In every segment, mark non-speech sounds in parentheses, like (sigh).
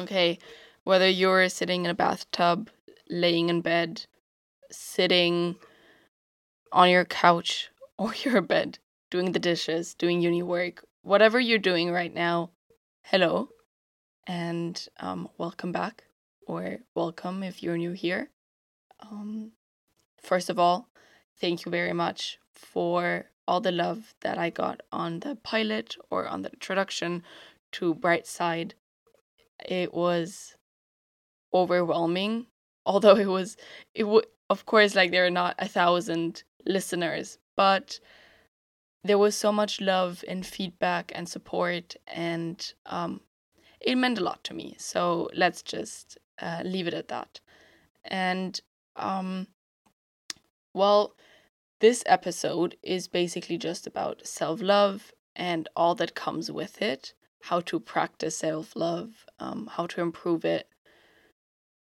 Okay, whether you're sitting in a bathtub, laying in bed, sitting on your couch (laughs) or your bed, doing the dishes, doing uni work, whatever you're doing right now, hello, and um, welcome back, or welcome if you're new here. Um, first of all, thank you very much for all the love that I got on the pilot or on the introduction to Brightside. It was overwhelming, although it was it would of course like there are not a thousand listeners, but there was so much love and feedback and support, and um, it meant a lot to me. So let's just uh, leave it at that. And um, well, this episode is basically just about self love and all that comes with it, how to practice self love, um, how to improve it,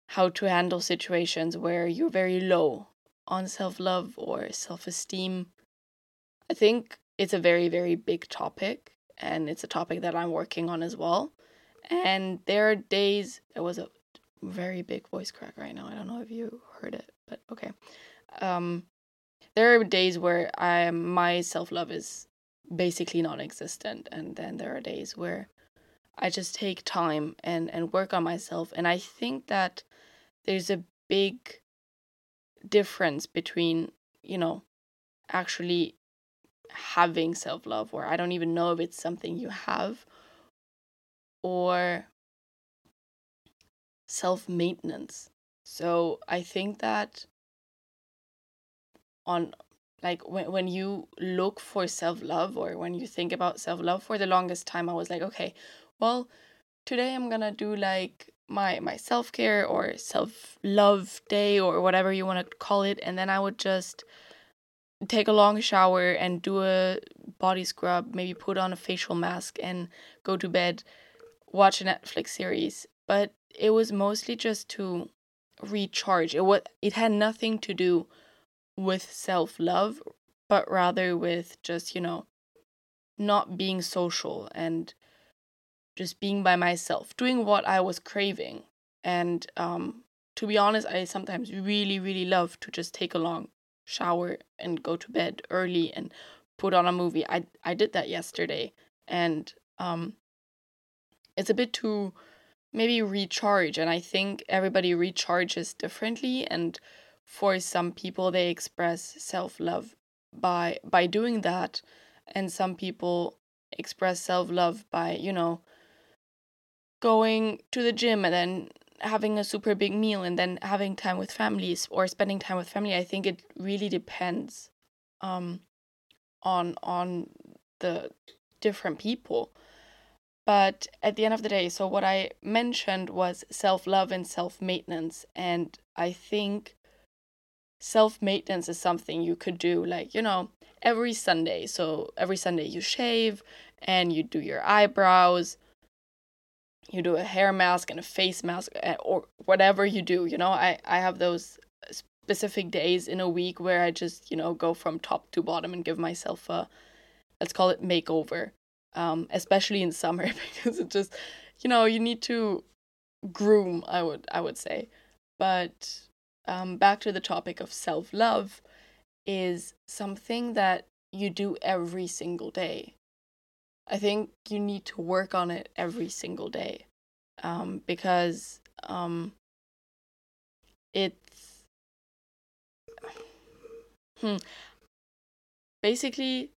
how to handle situations where you're very low on self love or self esteem. I think it's a very, very big topic, and it's a topic that I'm working on as well. And there are days, there was a very big voice crack right now. I don't know if you heard it, but okay. Um, there are days where I my self love is basically non-existent, and then there are days where I just take time and and work on myself, and I think that there's a big difference between you know actually having self love, or I don't even know if it's something you have, or self maintenance. So I think that on like when, when you look for self-love or when you think about self-love for the longest time i was like okay well today i'm gonna do like my my self-care or self-love day or whatever you want to call it. And then i would just take a long shower and do a body scrub maybe put on a facial mask and go to bed watch a netflix series. But it was mostly just to recharge. It what it had nothing to do with self love, but rather with just, you know, not being social and just being by myself, doing what I was craving. And um, to be honest, I sometimes really, really love to just take a long shower and go to bed early and put on a movie. I I did that yesterday, and um, it's a bit too maybe recharge. And I think everybody recharges differently, and for some people they express self-love by by doing that. And some people express self-love by you know going to the gym and then having a super big meal and then having time with families or spending time with family. I think it really depends um on on the different people. But at the end of the day so what i mentioned was self-love and self-maintenance. And i think self maintenance is something you could do like you know every sunday. So every sunday you shave and you do your eyebrows. You do a hair mask and a face mask eh, or whatever you do you know? I i have those specific days in a week where i just you know go from top to bottom and give myself a let's call it makeover um especially in summer (laughs) because it just you know you need to groom i would i would say. But um, back to the topic of self love, is something that you do every single day. I think you need to work on it every single day um, because um, it's hmm. basically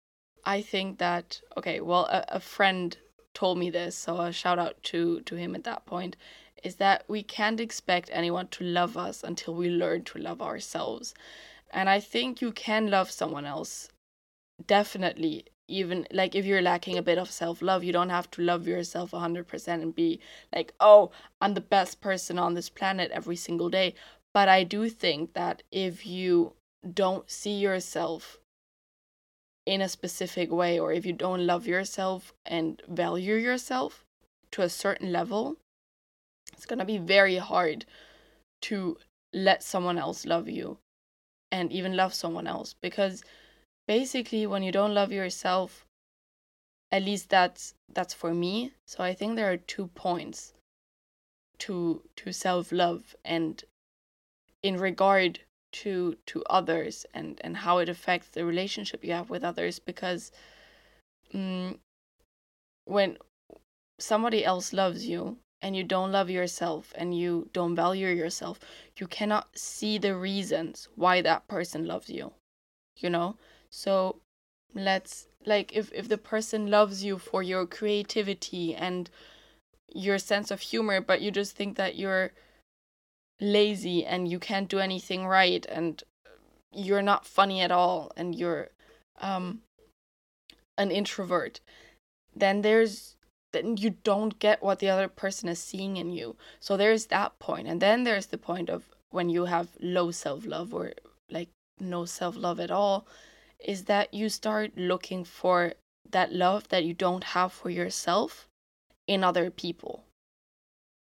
I think that okay, well, a, a friend told me this, so a shout out to to him at that point is that we can't expect anyone to love us until we learn to love ourselves. And I think you can love someone else. Definitely. Even like if you're lacking a bit of self love, you don't have to love yourself 100% and be like, oh, I'm the best person on this planet every single day. But I do think that if you don't see yourself in a specific way, or if you don't love yourself and value yourself to a certain level, it's going to be very hard to let someone else love you and even love someone else because basically when you don't love yourself at least that's that's for me. So i think there are two points to to self-love and in regard to to others and and how it affects the relationship you have with others because mm, when somebody else loves you and you don't love yourself and you don't value yourself you cannot see the reasons why that person loves you you know? So let's like if if the person loves you for your creativity and your sense of humor but you just think that you're lazy and you can't do anything right and you're not funny at all and you're um an introvert then there's then you don't get what the other person is seeing in you. So there's that point. And then there's the point of when you have low self-love or like no self-love at all is that you start looking for that love that you don't have for yourself in other people.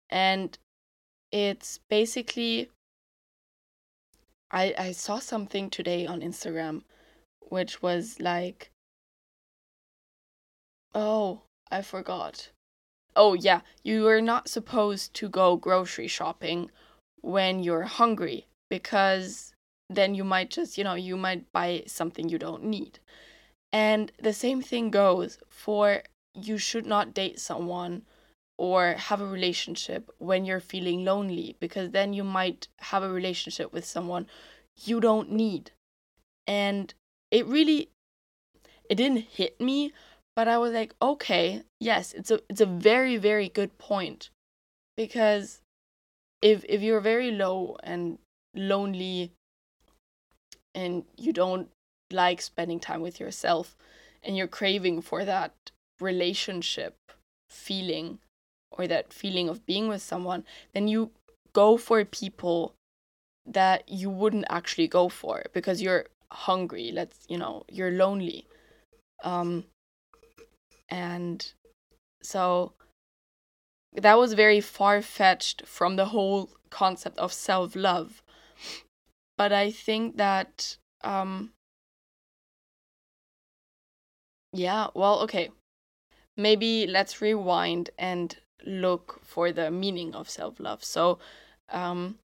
And it's basically I I saw something today on Instagram which was like oh, I forgot. Oh yeah, you are not supposed to go grocery shopping when you're hungry because then you might just, you know, you might buy something you don't need. And the same thing goes for you should not date someone or have a relationship when you're feeling lonely because then you might have a relationship with someone you don't need. And it really it didn't hit me but i was like okay yes it's a it's a very very good point. Because if if you're very low and lonely and you don't like spending time with yourself and you're craving for that relationship feeling or that feeling of being with someone, then you go for people that you wouldn't actually go for because you're hungry. Let's, you know, you're lonely. Um, and so that was very far fetched from the whole concept of self love. But I think that, um, yeah, well, okay. Maybe let's rewind and look for the meaning of self love. So, um,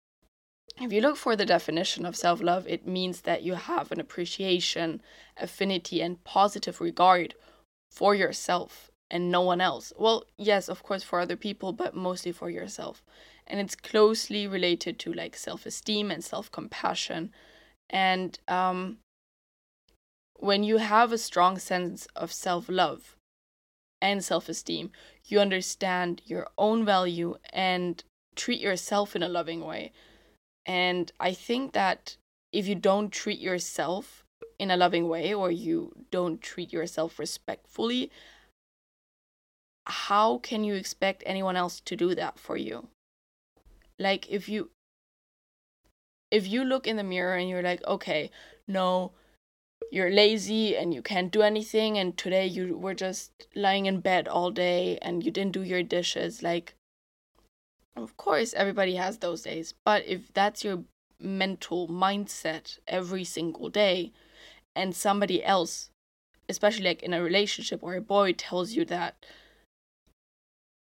if you look for the definition of self love, it means that you have an appreciation, affinity, and positive regard for yourself and no one else. Well, yes, of course, for other people, but mostly for yourself. And it's closely related to like self esteem and self compassion. And um, when you have a strong sense of self love and self esteem, you understand your own value and treat yourself in a loving way. And I think that if you don't treat yourself in a loving way or you don't treat yourself respectfully, how can you expect anyone else to do that for you? Like if you if you look in the mirror and you're like, "Okay, no, you're lazy and you can't do anything and today you were just lying in bed all day and you didn't do your dishes like of course everybody has those days but if that's your mental mindset every single day and somebody else especially like in a relationship or a boy tells you that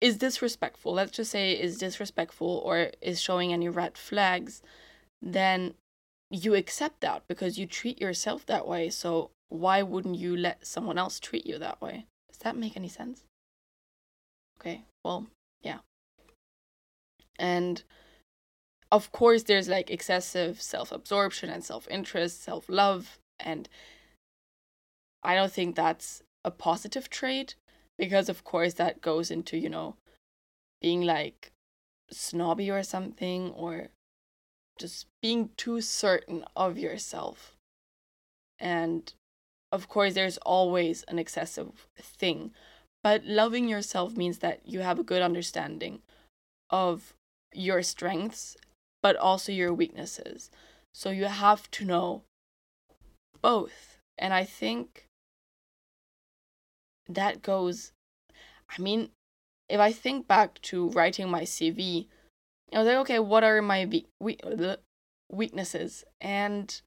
is disrespectful let's just say is disrespectful or is showing any red flags then you accept that because you treat yourself that way. So why wouldn't you let someone else treat you that way? Does that make any sense? Okay, well, yeah. And of course, there's like excessive self absorption and self interest, self love. And I don't think that's a positive trait because, of course, that goes into, you know, being like snobby or something or just being too certain of yourself. And of course, there's always an excessive thing, but loving yourself means that you have a good understanding of your strengths, but also your weaknesses. So you have to know both. And I think that goes, I mean, if I think back to writing my CV, I was like, okay, what are my we- weaknesses? And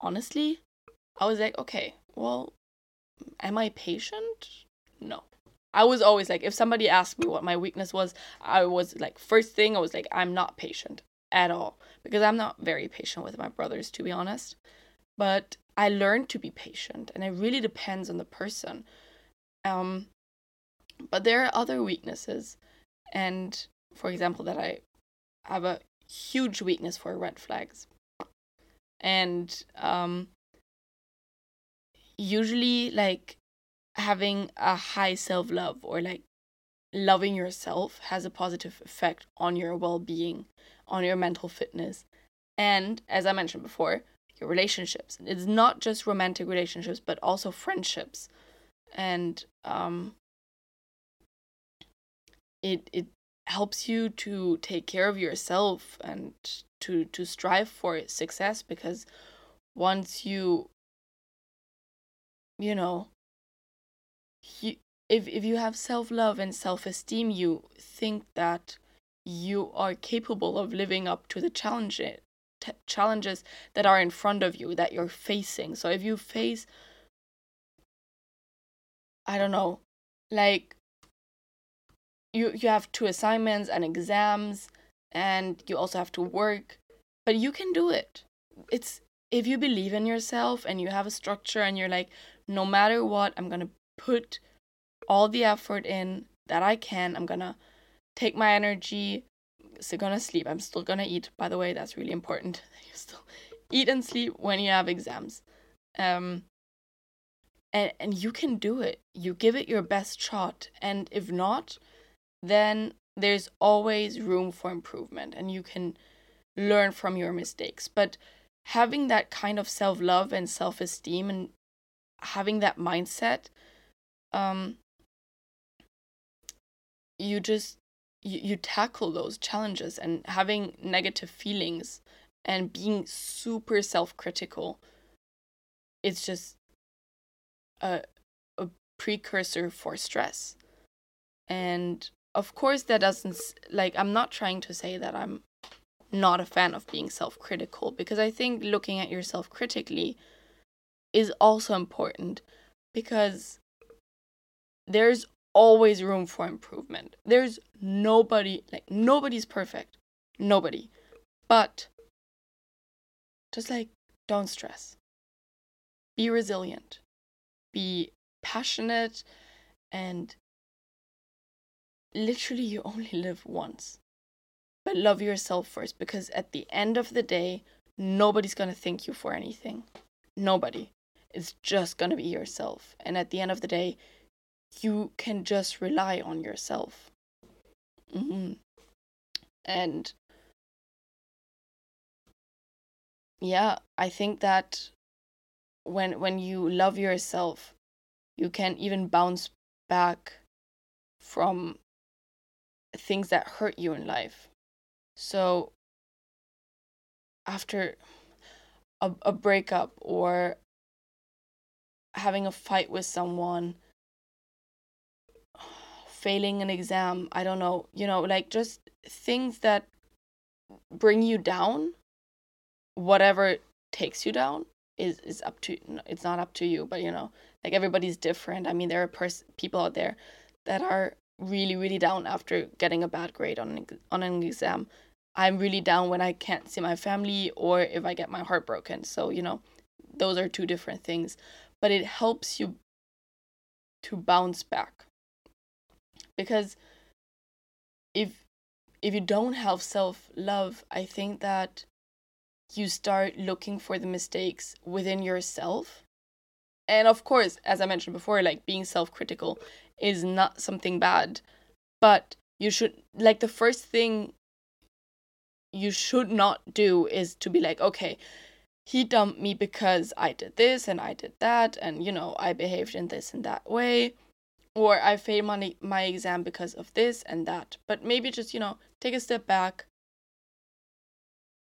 honestly, I was like, okay, well, am I patient? No. I was always like, if somebody asked me what my weakness was, I was like, first thing, I was like, I'm not patient at all because I'm not very patient with my brothers, to be honest. But I learned to be patient, and it really depends on the person. Um, but there are other weaknesses, and for example, that I have a huge weakness for red flags, and um, usually like having a high self love or like loving yourself has a positive effect on your well being, on your mental fitness, and as I mentioned before, your relationships. It's not just romantic relationships, but also friendships. And um, it it helps you to take care of yourself and to to strive for success because once you you know you, if if you have self-love and self-esteem you think that you are capable of living up to the challenge t- challenges that are in front of you that you're facing. So if you face i don't know like you you have two assignments and exams and you also have to work but you can do it. It's if you believe in yourself and you have a structure and you're like no matter what i'm going to put all the effort in that i can i'm going to take my energy still gonna sleep i'm still gonna eat. By the way that's really important. (laughs) You still eat and sleep when you have exams. Um and and you can do it. You give it your best shot and if not then there's always room for improvement and you can learn from your mistakes. But having that kind of self love and self esteem and having that mindset, um, you just you, you tackle those challenges and having negative feelings and being super self critical. It's just a a precursor for stress. And of course that doesn't like i'm not trying to say that i'm not a fan of being self-critical because i think looking at yourself critically is also important because there's always room for improvement. There's nobody like nobody's perfect. Nobody. But just like don't stress. Be resilient. Be passionate and literally you (laughs) only live once. But love yourself first because at the end of the day, nobody's going to thank you for anything. Nobody. It's just going to be yourself. And at the end of the day, you can just rely on yourself. Mm-hmm. And yeah, I think that when when you love yourself, you can even bounce back from things that hurt you in life. So after a, a breakup or having a fight with someone, failing an exam, I don't know, you know, like just things that bring you down, whatever takes you down is is up to it's not up to you, but you know, like everybody's different. I mean, there are pers- people out there that are really really down after getting a bad grade on an, on an exam. I'm really down when i can't see my family or if i get my heart broken. So you know those are two different things. But it helps you to bounce back. Because if if you don't have self love i think that you start looking for the mistakes within yourself. And of course as i mentioned before like being self critical is not something bad but you should like the first thing you should not do is to be like okay he dumped me because i did this and i did that and you know i behaved in this and that way or i failed my, my exam because of this and that. But maybe just you know take a step back.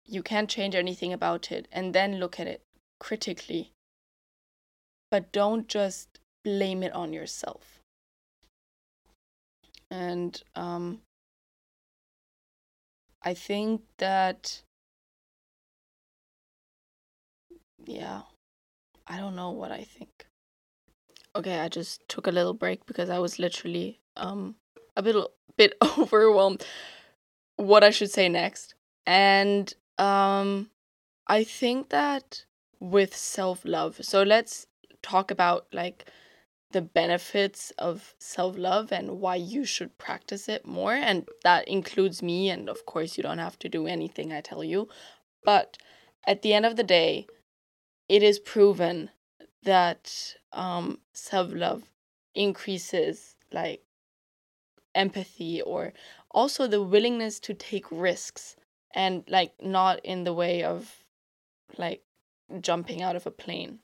You can't change anything about it and then look at it critically. But don't just blame it on yourself and um, I think that yeah, I don't know what I think. Okay, I just took a little break because I was literally um a bit bit (laughs) overwhelmed what I should say next. And um I think that with self-love. So let's talk about like the benefits of self-love and why you should practice it more and that includes me and of course you don't have to do anything I tell you. But at the end of the day, it is proven that um, self love increases like empathy or also the willingness to take risks and like not in the way of like jumping out of a plane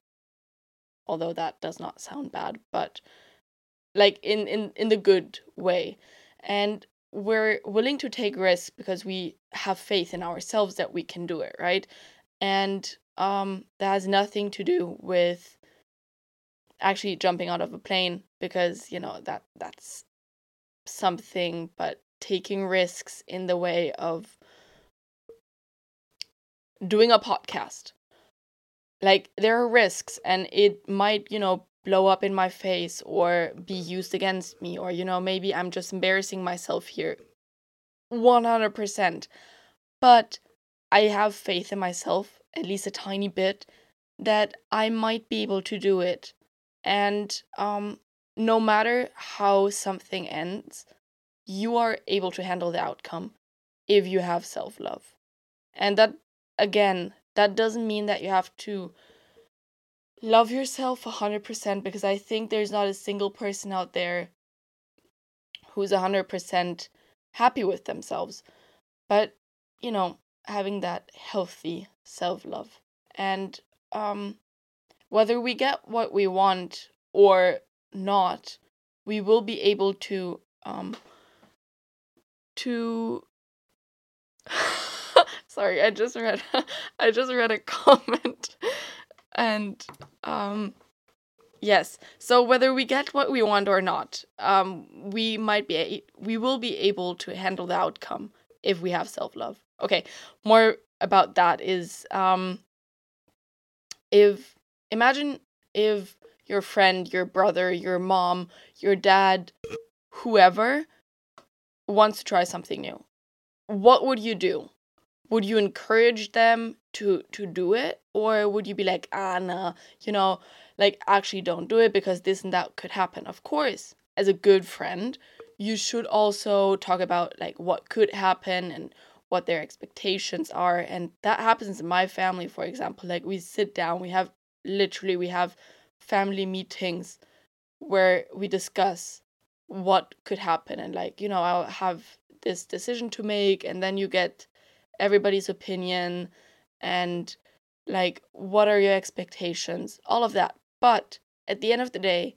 although that does not sound bad but like in in in the good way. And we're willing to take risks because we have faith in ourselves that we can do it right? And um that has nothing to do with actually jumping out of a plane because you know that that's something but taking risks in the way of doing a podcast like there are risks and it might you know blow up in my face or be used against me or you know maybe i'm just embarrassing myself here. 100% but i have faith in myself at least a tiny bit that i might be able to do it. And um, no matter how something ends, you are able to handle the outcome if you have self love. And that, again, that doesn't mean that you have to love yourself 100% because I think there's not a single person out there who's 100% happy with themselves. But, you know, having that healthy self love. And um, whether we get what we want or not, we will be able to um to sorry, I just read (laughs) I just read a (laughs) comment and um yes. So whether we get what we want or not, um we might be a- we will be able to handle the outcome if we have self-love. Okay, more about that is um if imagine if your friend, your brother, your mom, your dad, whoever wants to try something new. What would you do? Would you encourage them to to do it? Or would you be like, "Ah, nah, you know, like actually don't do it because this and that could happen." Of course, as a good friend, you should also talk about like what could happen and what their expectations are. And that happens in my family for example. Like we sit down we have literally we have family meetings where we discuss what could happen and like you know I'll have this decision to make and then you get everybody's opinion and like what are your expectations all of that but at the end of the day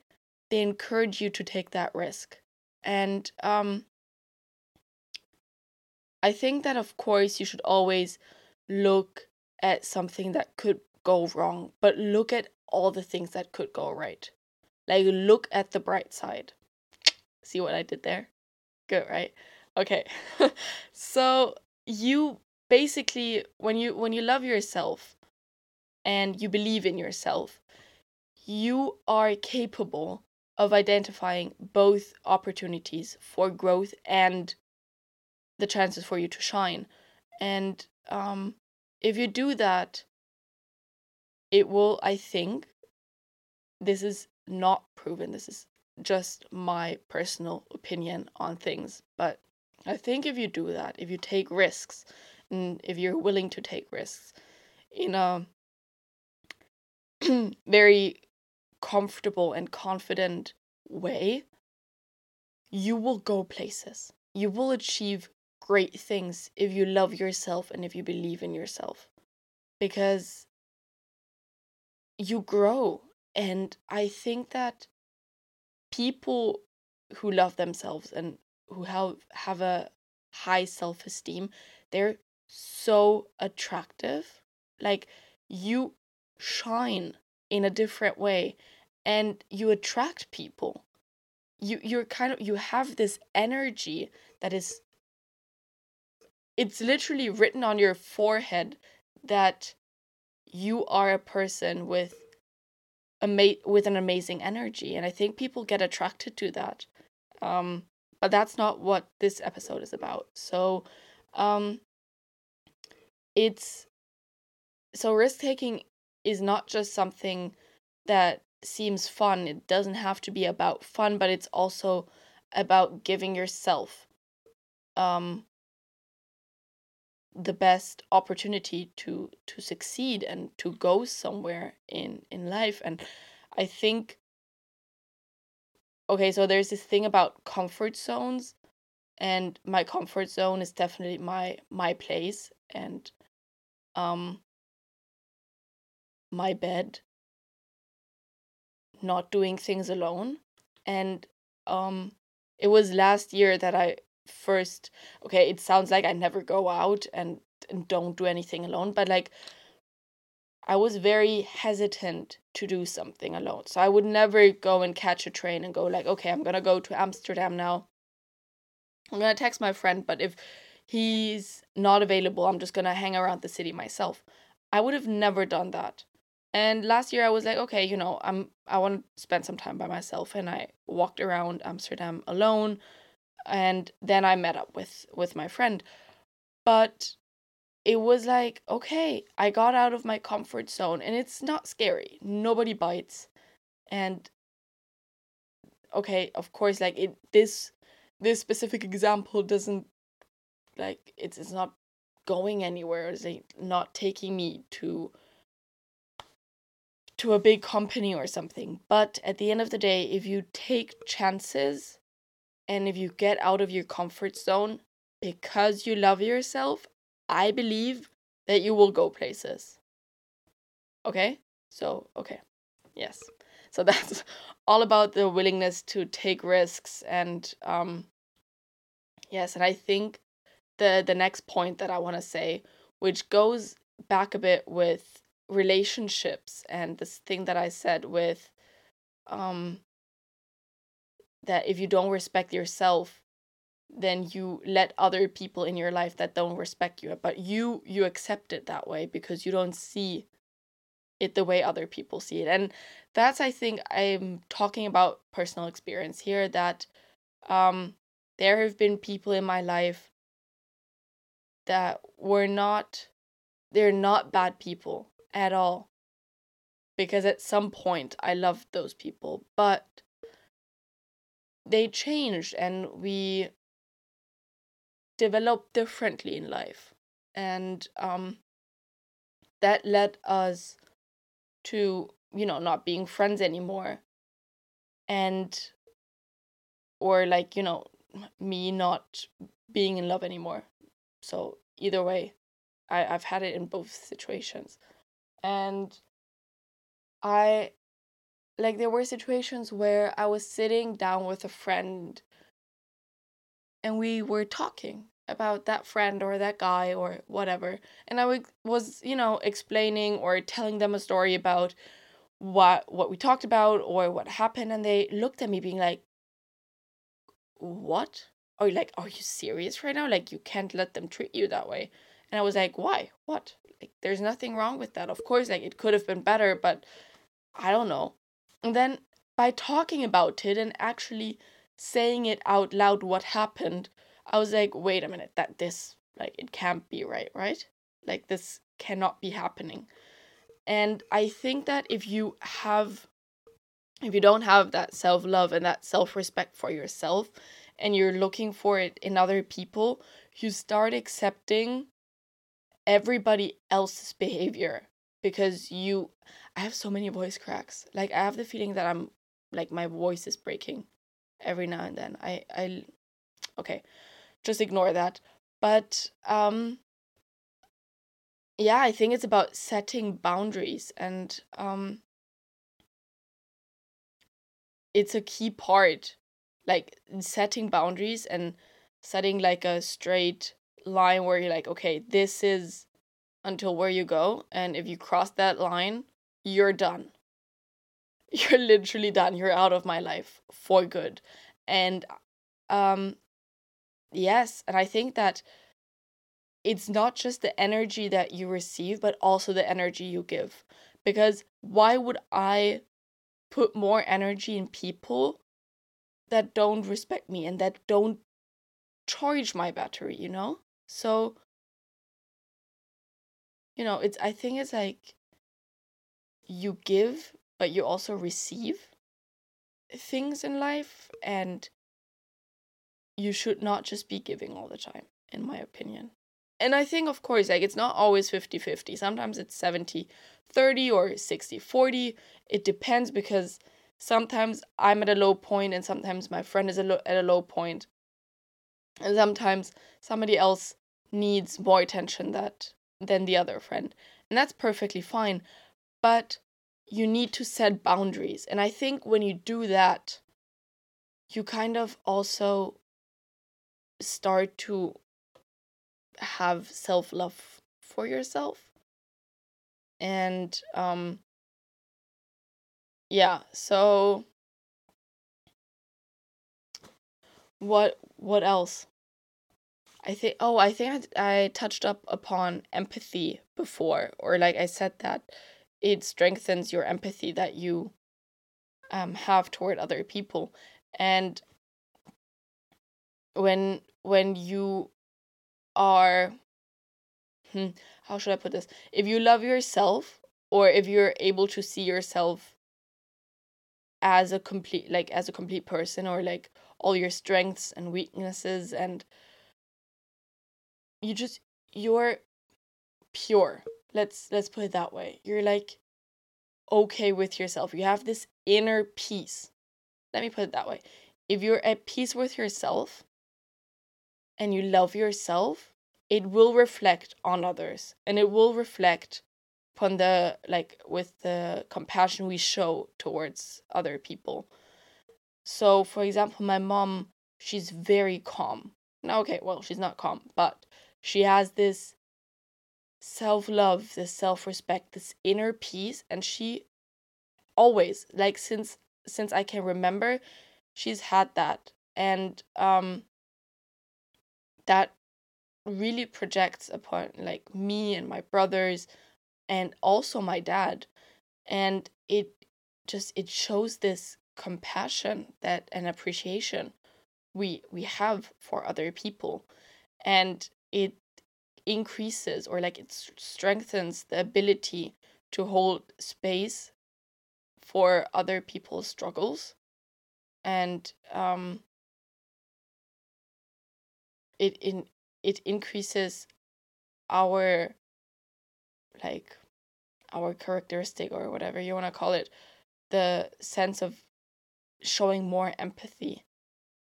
they encourage you to take that risk and um I think that of course you should always look at something that could go wrong, but look at all the things that could go right. Like look at the bright side. See what I did there? Good, right? Okay. (laughs) so you basically when you when you love yourself and you believe in yourself, you are capable of identifying both opportunities for growth and the chances for you to shine. And um, if you do that, it will, I think, this is not proven, this is just my personal opinion on things, but I think if you do that, if you take risks, and if you're willing to take risks in a (clears throat) very comfortable and confident way, you will go places. You will achieve great things if you love yourself and if you believe in yourself. Because you grow. And I think that people who love themselves and who have have a high self-esteem, they're so attractive. Like you shine in a different way and you attract people. You you're kind of you have this energy that is it's literally written on your forehead that you are a person with a ama- with an amazing energy and i think people get attracted to that um but that's not what this episode is about so um it's so risk taking is not just something that seems fun it doesn't have to be about fun but it's also about giving yourself um the best opportunity to to succeed and to go somewhere in in life and i think okay so there's this thing about comfort zones and my comfort zone is definitely my my place and um my bed not doing things alone. And um it was last year that i first okay it sounds like i never go out and, and don't do anything alone but like i was very hesitant to do something alone. So i would never go and catch a train and go like okay i'm gonna go to amsterdam now. I'm gonna text my friend but if he's not available i'm just gonna hang around the city myself i would have never done that and last year i was like okay you know i'm i want to spend some time by myself and i walked around amsterdam alone and then I met up with with my friend. But it was like, okay, I got out of my comfort zone and it's not scary. Nobody bites. And okay, of course like it this this specific example doesn't like it's it's not going anywhere. It's like not taking me to to a big company or something. But at the end of the day, if you take chances and if you get out of your comfort zone because you love yourself, I believe that you will go places. Okay? So, okay. Yes. So (laughs) that's all about the willingness to take risks and um yes, and I think the the next point that I want to say which goes back a bit with relationships and this thing that I said with um that if you don't respect yourself then you let other people in your life that don't respect you but you you accept it that way because you don't see it the way other people see it. And that's i think i'm talking about personal experience here that um there have been people in my life that we're not they're not bad people at all. Because at some point i loved those people but they changed and we developed differently in life. And um that led us to you know not being friends anymore. And or like you know me not being in love anymore so either way i i've had it in both situations. And i like there were situations where I was sitting down with a friend and we were talking about that friend or that guy or whatever. And I was you know explaining or telling them a story about what what we talked about or what happened. And they looked at me being like what are you like are you serious right now? Like you can't let them treat you that way. And I was like why? What? Like there's nothing wrong with that. Of course like it could have been better but I don't know. And then by talking about it and actually saying it out loud what happened, I was like, wait a minute, that this, like, it can't be right, right? Like, this cannot be happening. And I think that if you have, if you don't have that self love and that self respect for yourself, and you're looking for it in other people, you start accepting everybody else's behavior because you I have so many voice cracks. Like I have the feeling that I'm like my voice is breaking every now and then. I I okay, just ignore that. But um yeah, I think it's about setting boundaries and um it's a key part like setting boundaries and setting like a straight line where you're like okay, this is until where you go and if you cross that line you're done. (laughs) You're literally done. You're out of my life for good. And um yes, and I think that it's not just the energy that you receive, but also the energy you give. Because why would I put more energy in people that don't respect me and that don't charge my battery, you know? So you know, it's I think it's like you give but you also receive things in life and you should not just be giving all the time in my opinion. And i think of course like it's not always 50-50 sometimes it's 70 30 or 60 40 it depends because sometimes i'm at a low point and sometimes my friend is a at a low point and sometimes somebody else needs more attention that than the other friend and that's perfectly fine but you need to set boundaries. And I think when you do that, you kind of also start to have self love for yourself. And um yeah, so what what else? I think oh, I think I, I touched up upon empathy before or like I said that it strengthens your empathy that you um, have toward other people and when when you are hmm, how should i put this if you love yourself or if you're able to see yourself as a complete like as a complete person or like all your strengths and weaknesses and you just you're pure. Let's let's put it that way. You're like okay with yourself. You have this inner peace. Let me put it that way. If you're at peace with yourself and you love yourself it will reflect on others and it will reflect upon the like with the compassion we show towards other people so for example my mom she's very calm now okay well she's not calm but she has this self love, this self respect, this inner peace. And she always, like since since I can remember, she's had that. And um that really projects upon like me and my brothers and also my dad. And it just it shows this compassion that and appreciation we we have for other people and it increases or like it strengthens the ability to hold space for other people's struggles and um it in it increases our like our characteristic or whatever you want to call it the sense of showing more empathy.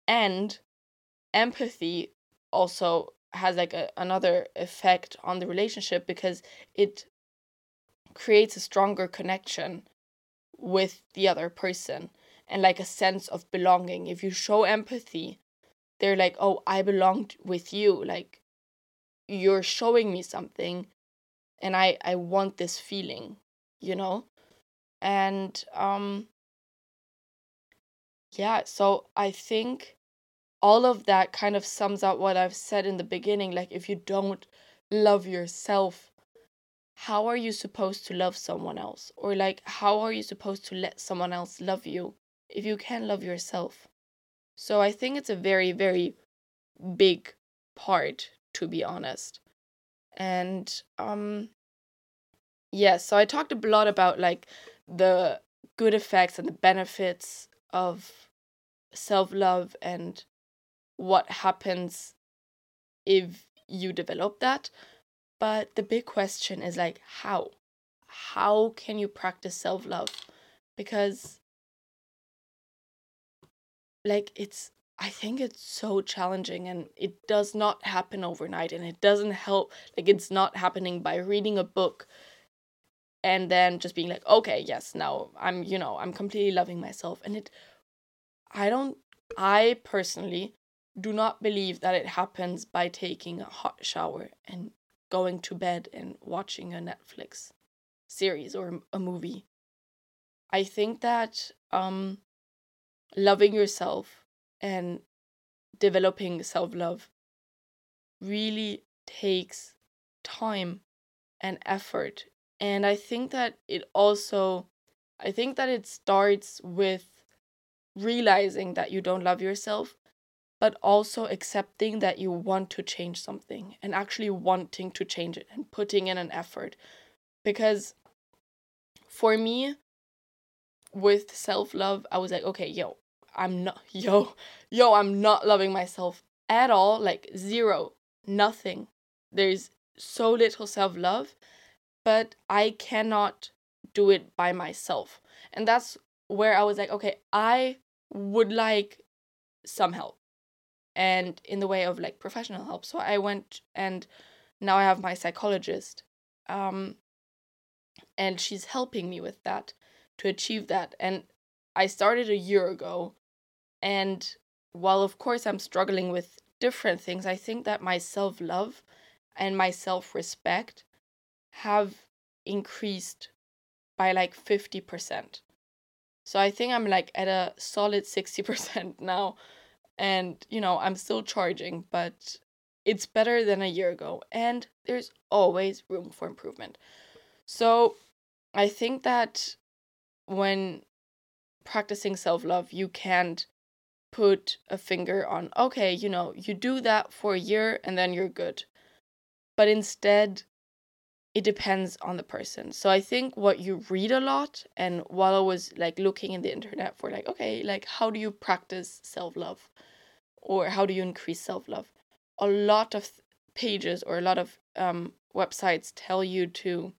And empathy also has like a, another effect on the relationship because it creates a stronger connection with the other person and like a sense of belonging. If you show empathy they're like oh i belong with you. Like you're showing me something and i i want this feeling you know and um yeah so i think all of that kind of sums up what I've said in the beginning. Like, if you don't love yourself, how are you supposed to love someone else? Or, like, how are you supposed to let someone else love you if you can't love yourself? So, I think it's a very, very big part, to be honest. And, um, yeah, so I talked a lot about like the good effects and the benefits of self love and what happens if you develop that. But the big question is like, how? How can you practice self love? Because, like, it's, I think it's so challenging and it does not happen overnight and it doesn't help. Like, it's not happening by reading a book and then just being like, okay, yes, now I'm, you know, I'm completely loving myself. And it, I don't, I personally do not believe that it happens by taking a hot shower and going to bed and watching a Netflix series or a movie. I think that um, loving yourself and developing self love really takes time and effort. And I think that it also I think that it starts with realizing that you don't love yourself, but also accepting that you want to change something and actually wanting to change it and putting in an effort. Because for me, with self love, I was like, okay, yo, I'm not, (laughs) yo, yo, I'm not loving myself at all. Like, zero, nothing. There's so little self love, but I cannot do it by myself. And that's where I was like, okay, I would like some help and in the way of like professional help. So I went and now I have my psychologist. Um, and she's helping me with that to achieve that. And I started a year ago. And while, of course, I'm struggling with different things, I think that my self love and my self respect have increased by like 50%. So I think I'm like at a solid 60% (laughs) now. And, you know, I'm still charging, but it's better than a year ago. And there's always room for improvement. So I think that when practicing self love, you can't put a finger on, okay, you know, you do that for a year and then you're good. But instead, it depends on the person. So I think what you read a lot and while I was like looking in the internet for like okay, like how do you practice self-love or how do you increase self-love? A lot of pages or a lot of um websites tell you to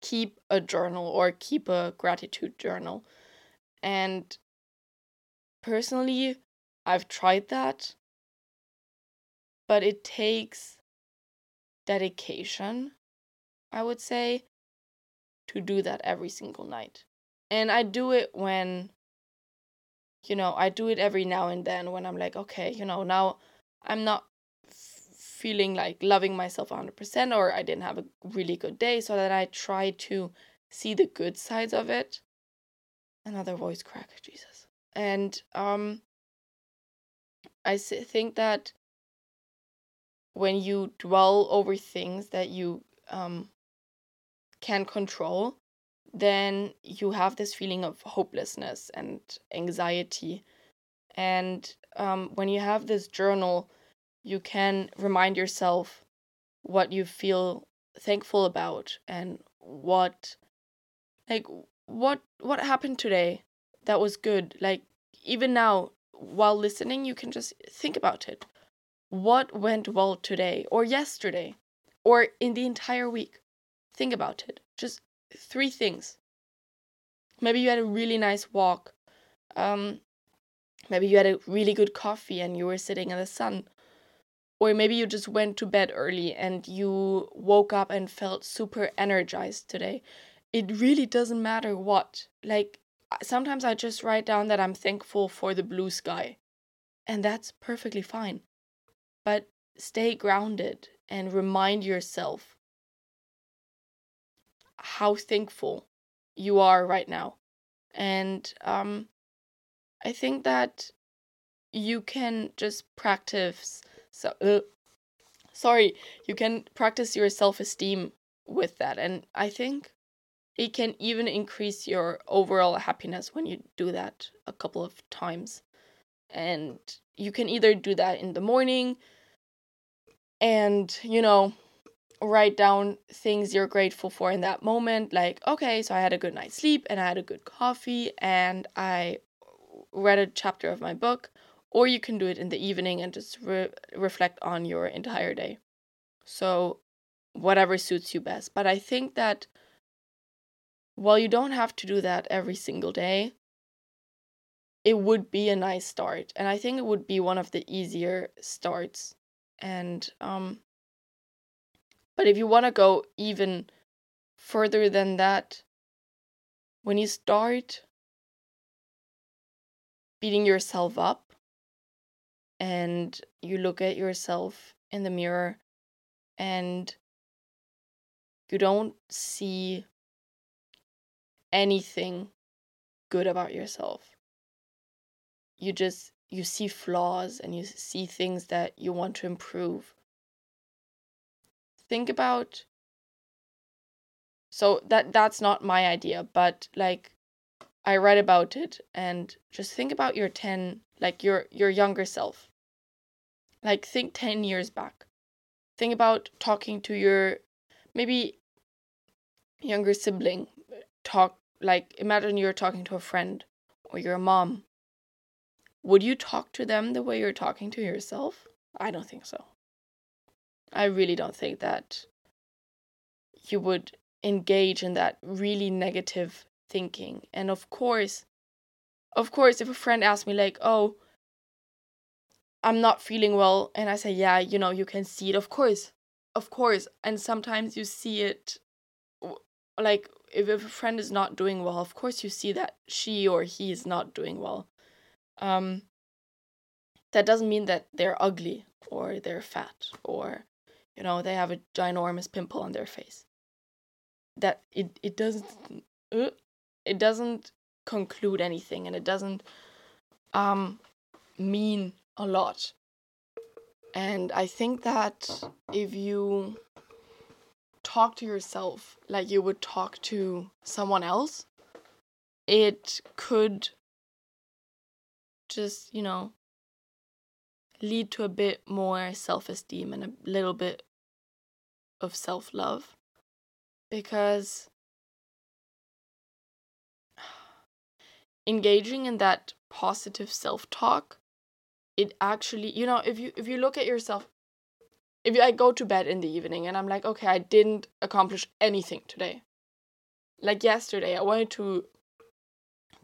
keep a journal or keep a gratitude journal. And personally, I've tried that, but it takes dedication I would say, to do that every single night. And I do it when, you know, I do it every now and then when I'm like, okay, you know, now I'm not f- feeling like loving myself 100% or I didn't have a really good day, so that I try to see the good sides of it. Another voice crack, Jesus. And um, I think that when you dwell over things that you um, can control, then you have this feeling of hopelessness and anxiety. And um, when you have this journal, you can remind yourself what you feel thankful about and what like what what happened today that was good like even now while listening you can just think about it what went well today or yesterday or in the entire week Think about it. Just three things. Maybe you had a really nice walk. Um, maybe you had a really good coffee and you were sitting in the sun. Or maybe you just went to bed early and you woke up and felt super energized today. It really doesn't matter what. Like, sometimes I just write down that I'm thankful for the blue sky. And that's perfectly fine. But stay grounded and remind yourself how thankful you are right now. And um, I think that you can just practice. So, uh, sorry, you can practice your self esteem with that. And I think it can even increase your overall happiness when you do that a couple of times. And you can either do that in the morning and, you know, write down things you're grateful for in that moment. Like, okay, so I had a good night's sleep and I had a good coffee and I read a chapter of my book. Or you can do it in the evening and just re- reflect on your entire day. So, whatever suits you best. But I think that while you don't have to do that every single day, it would be a nice start. And I think it would be one of the easier starts. And um, but if you want to go even further than that, when you start beating yourself up and you look at yourself in the mirror and you don't see anything good about yourself. You just you see flaws and you see things that you want to improve think about So that that's not my idea, but like I read about it and just think about your 10 like your your younger self. Like think 10 years back. Think about talking to your maybe younger sibling. Talk like imagine you're talking to a friend or your mom. Would you talk to them the way you're talking to yourself? I don't think so. I really don't think that you would engage in that really negative thinking. And of course, of course, if a friend asks me, like, oh, I'm not feeling well, and I say, yeah, you know, you can see it, of course, of course. And sometimes you see it, like, if, a friend is not doing well, of course, you see that she or he is not doing well. Um, that doesn't mean that they're ugly or they're fat or, you know, they have a ginormous pimple on their face that it it doesn't uh, it doesn't conclude anything and it doesn't um mean a lot and i think that if you talk to yourself like you would talk to someone else it could just you know lead to a bit more self-esteem and a little bit of self-love. Because (sighs) engaging in that positive self-talk it actually you know if you if you look at yourself if I go to bed in the evening and I'm like okay I didn't accomplish anything today like yesterday I wanted to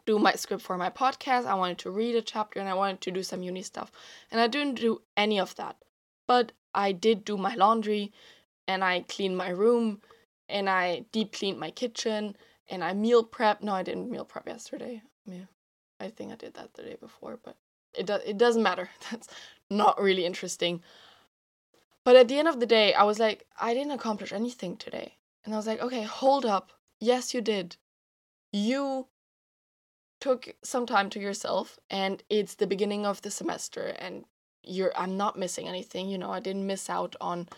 do my script for my podcast I wanted to read a chapter and I wanted to do some uni stuff and I didn't do any of that but I did do my laundry and I cleaned my room and I deep cleaned my kitchen and I meal prep. No, I didn't meal prep yesterday. I think I did that the day before, but it does it doesn't matter. (laughs) That's not really interesting. But at the end of the day, I was like, I didn't accomplish anything today. And I was like, okay, hold up. Yes, you did. You took some time to yourself and it's the beginning of the semester and you're I'm not missing anything, you know. I didn't miss out on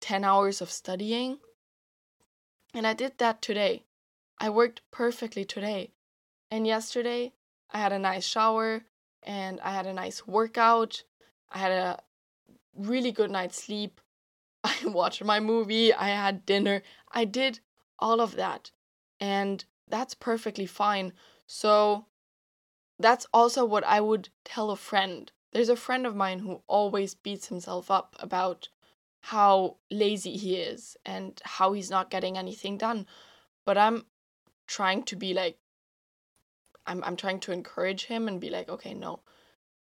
10 hours of studying and I did that today. I worked perfectly today. And yesterday, I had a nice shower and I had a nice workout. I had a really good night's sleep. (laughs) I watched my movie. I had dinner. I did all of that. And that's perfectly fine. So, that's also what I would tell a friend. There's a friend of mine who always beats himself up about how lazy he is and how he's not getting anything done. But I'm trying to be like I'm I'm trying to encourage him and be like, okay, no.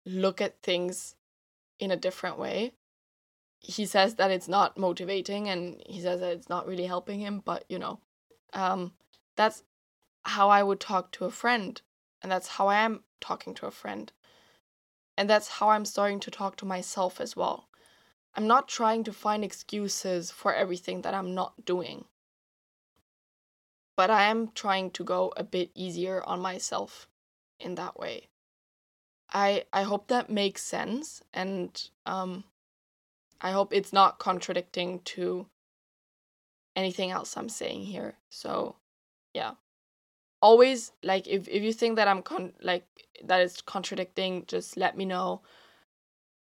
Look at things in a different way. He says that it's not motivating and he says that it's not really helping him, but you know, um that's how I would talk to a friend and that's how I am talking to a friend. And that's how I'm starting to talk to myself as well. I'm not trying to find excuses for everything that I'm not doing. But I am trying to go a bit easier on myself in that way. I I hope that makes sense and um I hope it's not contradicting to anything else I'm saying here. So, yeah. Always like if if you think that I'm con like that is contradicting, just let me know.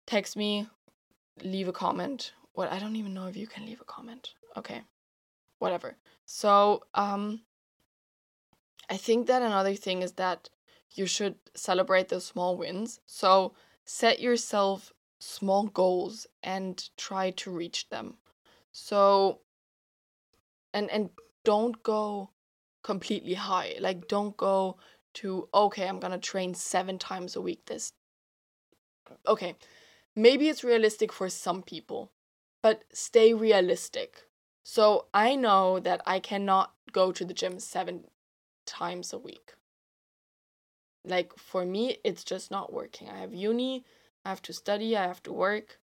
Text me leave a comment. What I don't even know if you can leave a comment. Okay. Whatever. So, um I think that another thing is that you should celebrate the small wins. So, set yourself small goals and try to reach them. So, and and don't go completely high. Like don't go to okay, I'm going to train 7 times a week this okay maybe it's realistic for some people, but stay realistic. So I know that I cannot go to the gym seven times a week. Like for me, it's just not working. I have uni, I have to study, I have to work.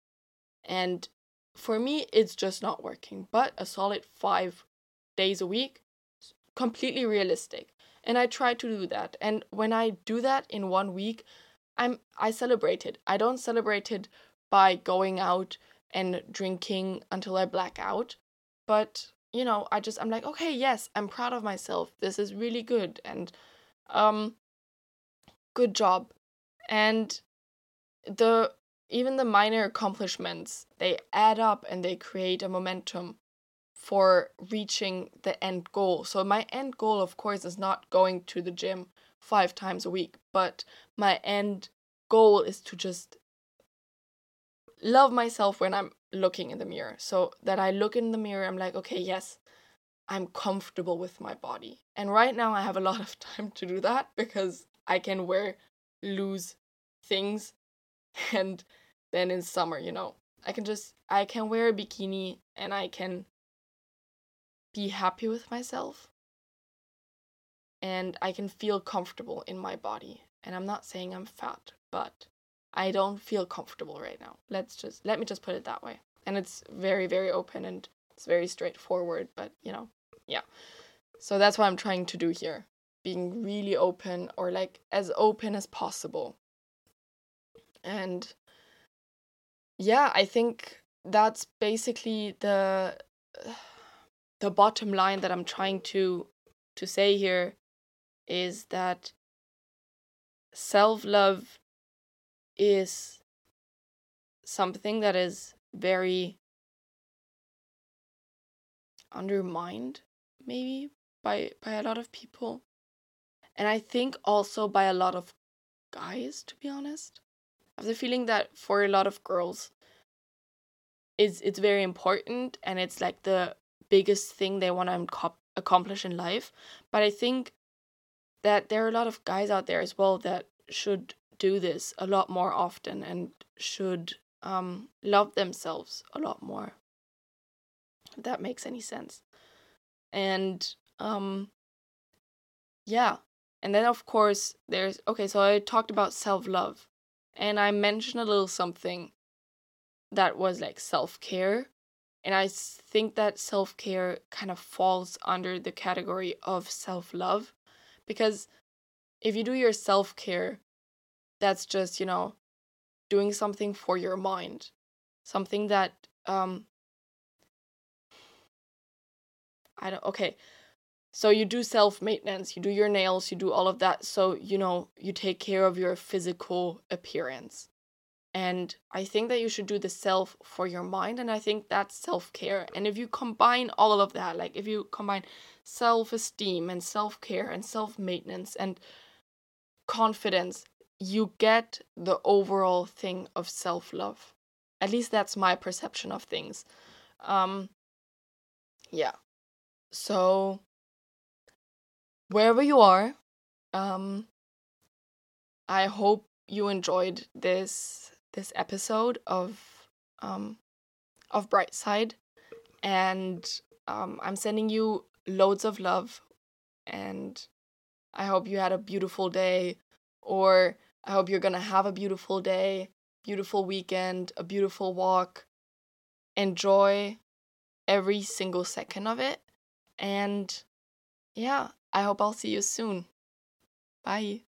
And for me, it's just not working. But a solid five days a week, completely realistic. And I try to do that. And when I do that in one week, I'm I celebrate it. I don't celebrate it by going out and drinking until I black out, but you know, I just I'm like, okay, yes, I'm proud of myself. This is really good and um good job. And the even the minor accomplishments, they add up and they create a momentum for reaching the end goal. So my end goal of course is not going to the gym 5 times a week, but my end goal is to just love myself when I'm looking in the mirror. So that I look in the mirror, I'm like, okay, yes, I'm comfortable with my body. And right now I have a lot of (laughs) time to do that because I can wear loose things (laughs) and then in summer, you know, I can just I can wear a bikini and I can be happy with myself and I can feel comfortable in my body. And I'm not saying I'm fat, but I don't feel comfortable right now. Let's just let me just put it that way. And it's very very open and it's very straightforward, but you know, yeah. So that's what I'm trying to do here. Being really open or like as open as possible. And yeah, I think that's basically the the bottom line that I'm trying to to say here is that self-love is something that is very undermined maybe by by a lot of people and i think also by a lot of guys to be honest i have the feeling that for a lot of girls it's it's very important and it's like the biggest thing they want to accomplish in life but i think that there are a lot of guys out there as well that should do this a lot more often and should um, love themselves a lot more. If that makes any sense. And um, yeah. And then, of course, there's okay, so I talked about self love and I mentioned a little something that was like self care. And I think that self care kind of falls under the category of self love because if you do your self care that's just you know doing something for your mind something that um i don't okay so you do self maintenance you do your nails you do all of that so you know you take care of your physical appearance and i think that you should do the self for your mind and i think that's self-care and if you combine all of that like if you combine self-esteem and self-care and self-maintenance and confidence you get the overall thing of self love. At least that's my perception of things. Um, yeah. So, wherever you are, um, I hope you enjoyed this this episode of um, of Brightside, and um, I'm sending you loads of love, and I hope you had a beautiful day or I hope you're to have a beautiful day, beautiful weekend, a beautiful walk. Enjoy every single second of it. And yeah, I hope I'll see you soon. Bye.